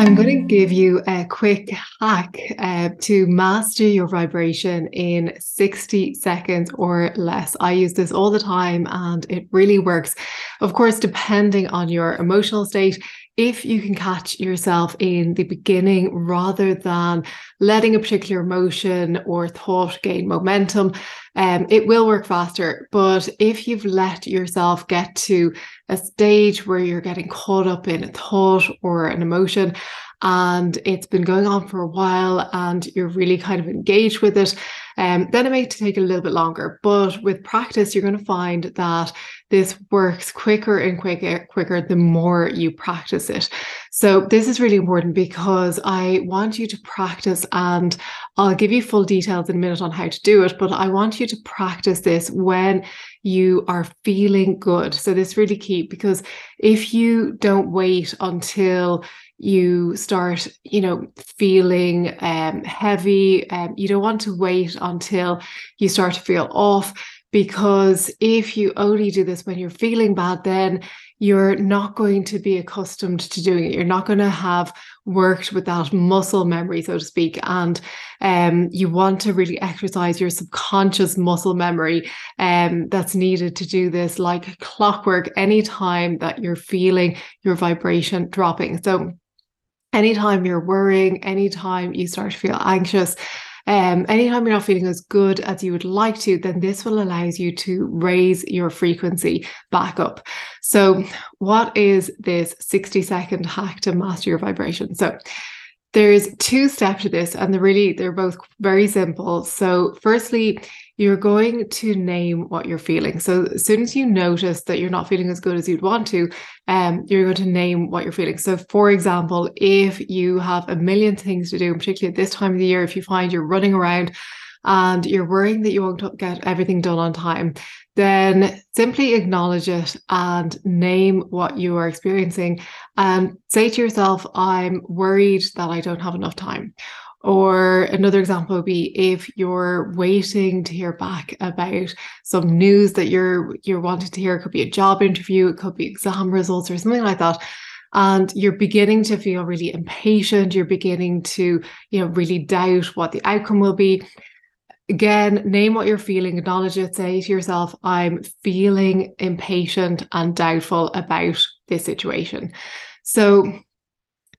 I'm going to give you a quick hack uh, to master your vibration in 60 seconds or less. I use this all the time and it really works. Of course, depending on your emotional state, if you can catch yourself in the beginning rather than letting a particular emotion or thought gain momentum, um, it will work faster. But if you've let yourself get to a stage where you're getting caught up in a thought or an emotion, and it's been going on for a while and you're really kind of engaged with it, um, then it may take a little bit longer. But with practice, you're going to find that this works quicker and quicker, quicker the more you practice it. So this is really important because I want you to practice and I'll give you full details in a minute on how to do it, but I want you to practice this when you are feeling good. So this is really key because if you don't wait until you start you know feeling um, heavy um, you don't want to wait until you start to feel off because if you only do this when you're feeling bad then you're not going to be accustomed to doing it. You're not going to have worked with that muscle memory so to speak and um, you want to really exercise your subconscious muscle memory um, that's needed to do this like clockwork anytime that you're feeling your vibration dropping. So anytime you're worrying, anytime you start to feel anxious, um, anytime you're not feeling as good as you would like to, then this will allow you to raise your frequency back up. So, what is this 60 second hack to master your vibration? So, there's two steps to this, and they're really they're both very simple. So, firstly, you're going to name what you're feeling. So as soon as you notice that you're not feeling as good as you'd want to, um, you're going to name what you're feeling. So, for example, if you have a million things to do, particularly at this time of the year, if you find you're running around and you're worrying that you won't get everything done on time, then simply acknowledge it and name what you are experiencing and say to yourself, I'm worried that I don't have enough time or another example would be if you're waiting to hear back about some news that you're you're wanting to hear. It could be a job interview, it could be exam results or something like that. And you're beginning to feel really impatient. You're beginning to, you know, really doubt what the outcome will be. Again, name what you're feeling, acknowledge it, say to yourself, I'm feeling impatient and doubtful about this situation. So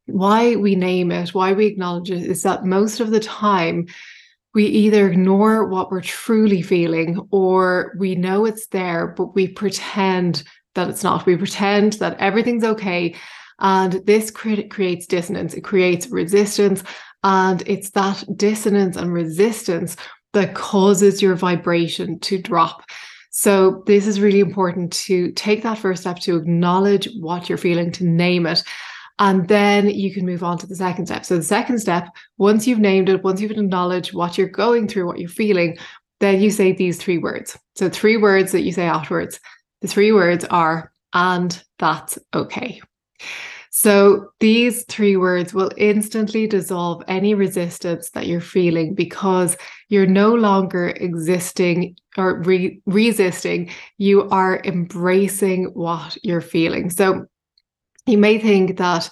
why we name it, why we acknowledge it, is that most of the time we either ignore what we're truly feeling or we know it's there, but we pretend that it's not. We pretend that everything's okay. And this cre- creates dissonance, it creates resistance. And it's that dissonance and resistance that causes your vibration to drop. So, this is really important to take that first step to acknowledge what you're feeling, to name it. And then you can move on to the second step. So, the second step, once you've named it, once you've acknowledged what you're going through, what you're feeling, then you say these three words. So, three words that you say afterwards. The three words are, and that's okay. So, these three words will instantly dissolve any resistance that you're feeling because you're no longer existing or re- resisting. You are embracing what you're feeling. So, you may think that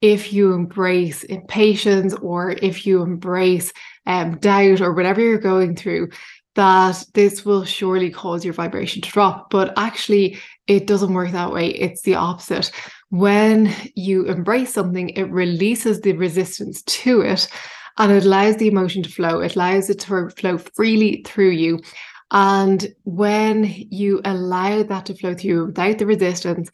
if you embrace impatience or if you embrace um, doubt or whatever you're going through, that this will surely cause your vibration to drop. But actually, it doesn't work that way. It's the opposite. When you embrace something, it releases the resistance to it and it allows the emotion to flow. It allows it to flow freely through you. And when you allow that to flow through without the resistance,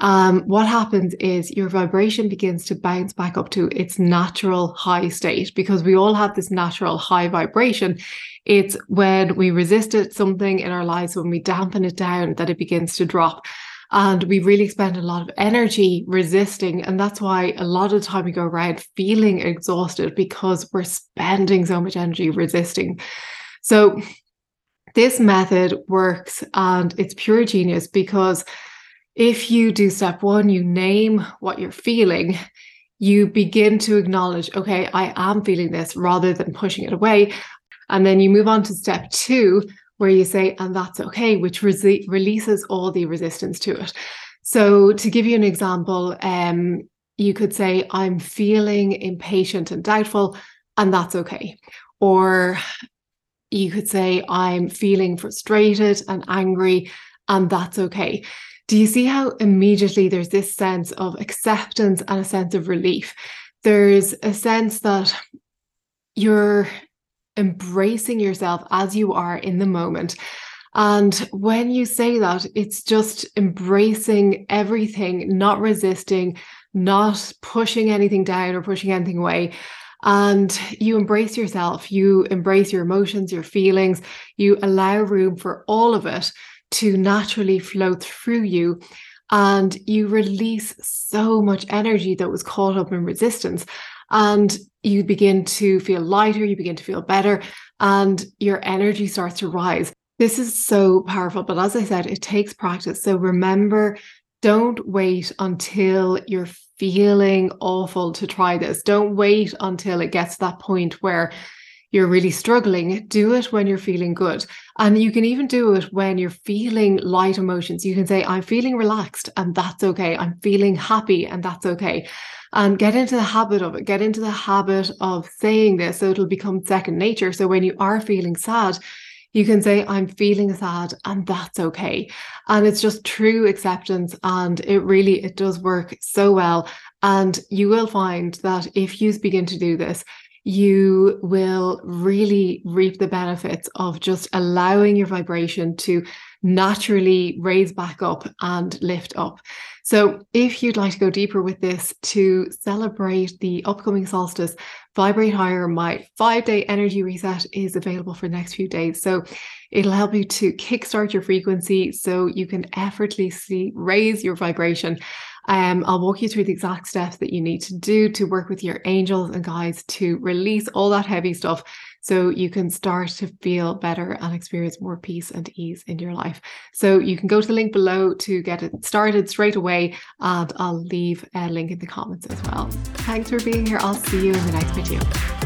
um, what happens is your vibration begins to bounce back up to its natural high state because we all have this natural high vibration. It's when we resist it, something in our lives, when we dampen it down, that it begins to drop. And we really spend a lot of energy resisting. And that's why a lot of the time we go around feeling exhausted because we're spending so much energy resisting. So, this method works and it's pure genius because if you do step one, you name what you're feeling, you begin to acknowledge, okay, I am feeling this rather than pushing it away. And then you move on to step two, where you say, and that's okay, which releases all the resistance to it. So, to give you an example, um, you could say, I'm feeling impatient and doubtful, and that's okay. Or you could say, I'm feeling frustrated and angry, and that's okay. Do you see how immediately there's this sense of acceptance and a sense of relief? There's a sense that you're embracing yourself as you are in the moment. And when you say that, it's just embracing everything, not resisting, not pushing anything down or pushing anything away. And you embrace yourself, you embrace your emotions, your feelings, you allow room for all of it to naturally flow through you. And you release so much energy that was caught up in resistance. And you begin to feel lighter, you begin to feel better, and your energy starts to rise. This is so powerful. But as I said, it takes practice. So remember, don't wait until you're feeling awful to try this. Don't wait until it gets to that point where you're really struggling, do it when you're feeling good. And you can even do it when you're feeling light emotions. You can say, I'm feeling relaxed, and that's okay. I'm feeling happy, and that's okay. And get into the habit of it. Get into the habit of saying this so it'll become second nature. So when you are feeling sad, you can say, I'm feeling sad, and that's okay. And it's just true acceptance. And it really, it does work so well. And you will find that if you begin to do this, you will really reap the benefits of just allowing your vibration to naturally raise back up and lift up. So, if you'd like to go deeper with this to celebrate the upcoming solstice, Vibrate Higher, my five day energy reset is available for the next few days. So, it'll help you to kickstart your frequency so you can effortlessly raise your vibration um, I'll walk you through the exact steps that you need to do to work with your angels and guides to release all that heavy stuff so you can start to feel better and experience more peace and ease in your life. So you can go to the link below to get it started straight away, and I'll leave a link in the comments as well. Thanks for being here. I'll see you in the next video.